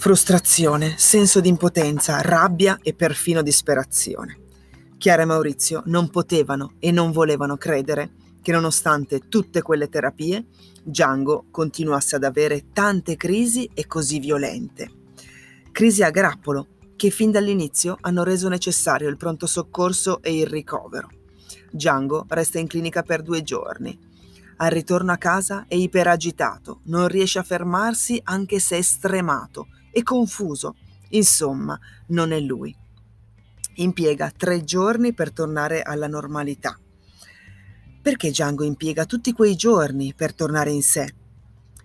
Frustrazione, senso di impotenza, rabbia e perfino disperazione. Chiara e Maurizio non potevano e non volevano credere che nonostante tutte quelle terapie, Django continuasse ad avere tante crisi e così violente. Crisi a grappolo che fin dall'inizio hanno reso necessario il pronto soccorso e il ricovero. Django resta in clinica per due giorni. Al ritorno a casa è iperagitato, non riesce a fermarsi anche se è stremato e confuso. Insomma, non è lui. Impiega tre giorni per tornare alla normalità. Perché Django impiega tutti quei giorni per tornare in sé?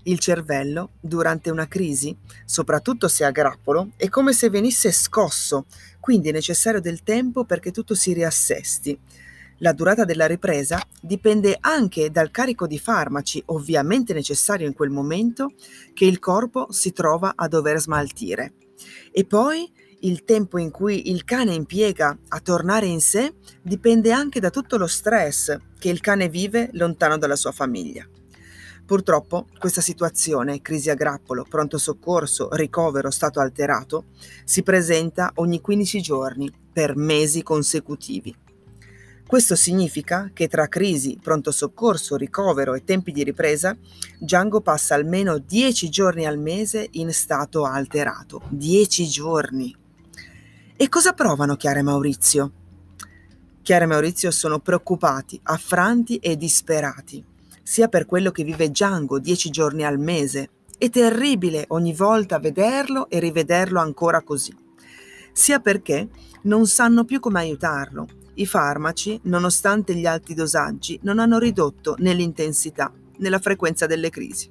Il cervello, durante una crisi, soprattutto se a grappolo, è come se venisse scosso, quindi è necessario del tempo perché tutto si riassesti. La durata della ripresa dipende anche dal carico di farmaci, ovviamente necessario in quel momento, che il corpo si trova a dover smaltire. E poi il tempo in cui il cane impiega a tornare in sé dipende anche da tutto lo stress che il cane vive lontano dalla sua famiglia. Purtroppo questa situazione, crisi a grappolo, pronto soccorso, ricovero, stato alterato, si presenta ogni 15 giorni per mesi consecutivi. Questo significa che tra crisi, pronto soccorso, ricovero e tempi di ripresa, Django passa almeno 10 giorni al mese in stato alterato. 10 giorni! E cosa provano Chiara e Maurizio? Chiara e Maurizio sono preoccupati, affranti e disperati, sia per quello che vive Django dieci giorni al mese. È terribile ogni volta vederlo e rivederlo ancora così, sia perché non sanno più come aiutarlo. I farmaci, nonostante gli alti dosaggi, non hanno ridotto né l'intensità né la frequenza delle crisi.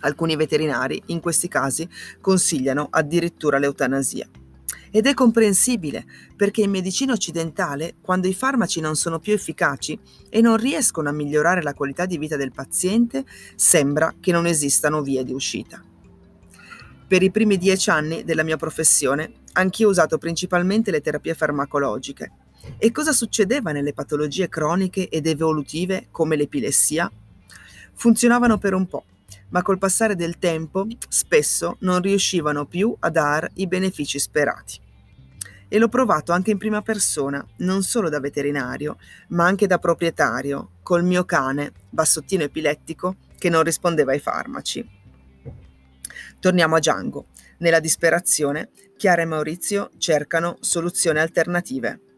Alcuni veterinari, in questi casi, consigliano addirittura l'eutanasia. Ed è comprensibile, perché in medicina occidentale, quando i farmaci non sono più efficaci e non riescono a migliorare la qualità di vita del paziente, sembra che non esistano vie di uscita. Per i primi dieci anni della mia professione, anch'io ho usato principalmente le terapie farmacologiche. E cosa succedeva nelle patologie croniche ed evolutive come l'epilessia? Funzionavano per un po', ma col passare del tempo spesso non riuscivano più a dar i benefici sperati. E l'ho provato anche in prima persona, non solo da veterinario, ma anche da proprietario, col mio cane, bassottino epilettico, che non rispondeva ai farmaci. Torniamo a Django. Nella disperazione, Chiara e Maurizio cercano soluzioni alternative.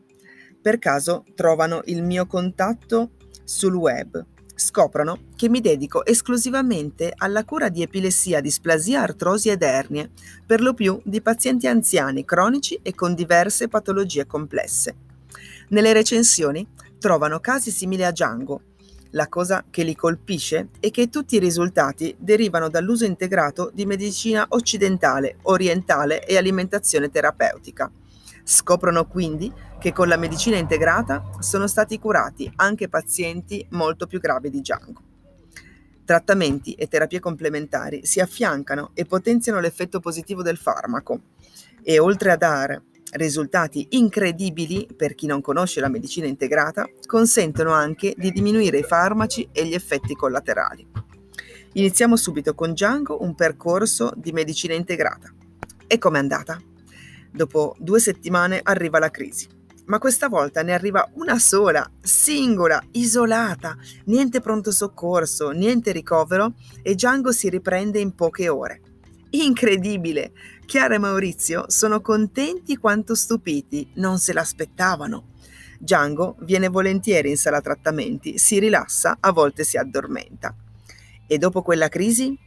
Per caso trovano il mio contatto sul web scoprono che mi dedico esclusivamente alla cura di epilessia, displasia, artrosi ed ernie, per lo più di pazienti anziani, cronici e con diverse patologie complesse. Nelle recensioni trovano casi simili a Django. La cosa che li colpisce è che tutti i risultati derivano dall'uso integrato di medicina occidentale, orientale e alimentazione terapeutica. Scoprono quindi che con la medicina integrata sono stati curati anche pazienti molto più gravi di Django. Trattamenti e terapie complementari si affiancano e potenziano l'effetto positivo del farmaco e oltre a dare risultati incredibili per chi non conosce la medicina integrata, consentono anche di diminuire i farmaci e gli effetti collaterali. Iniziamo subito con Django un percorso di medicina integrata. E com'è andata? Dopo due settimane arriva la crisi. Ma questa volta ne arriva una sola, singola, isolata, niente pronto soccorso, niente ricovero e Django si riprende in poche ore. Incredibile! Chiara e Maurizio sono contenti quanto stupiti, non se l'aspettavano. Django viene volentieri in sala trattamenti, si rilassa, a volte si addormenta. E dopo quella crisi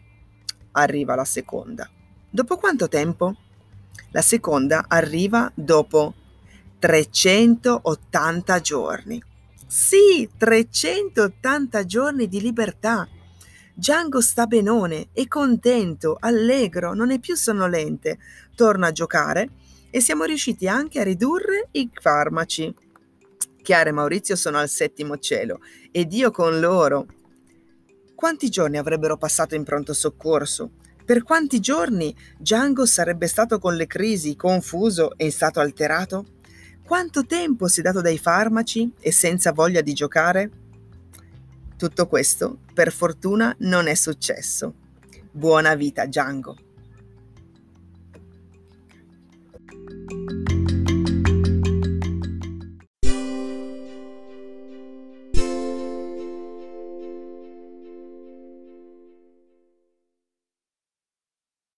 arriva la seconda. Dopo quanto tempo? La seconda arriva dopo 380 giorni. Sì, 380 giorni di libertà. Django sta benone, è contento, allegro, non è più sonnolente, torna a giocare e siamo riusciti anche a ridurre i farmaci. Chiara e Maurizio sono al settimo cielo ed io con loro. Quanti giorni avrebbero passato in pronto soccorso? Per quanti giorni Django sarebbe stato con le crisi, confuso e in stato alterato? Quanto tempo si è dato dai farmaci e senza voglia di giocare? Tutto questo, per fortuna, non è successo. Buona vita, Django.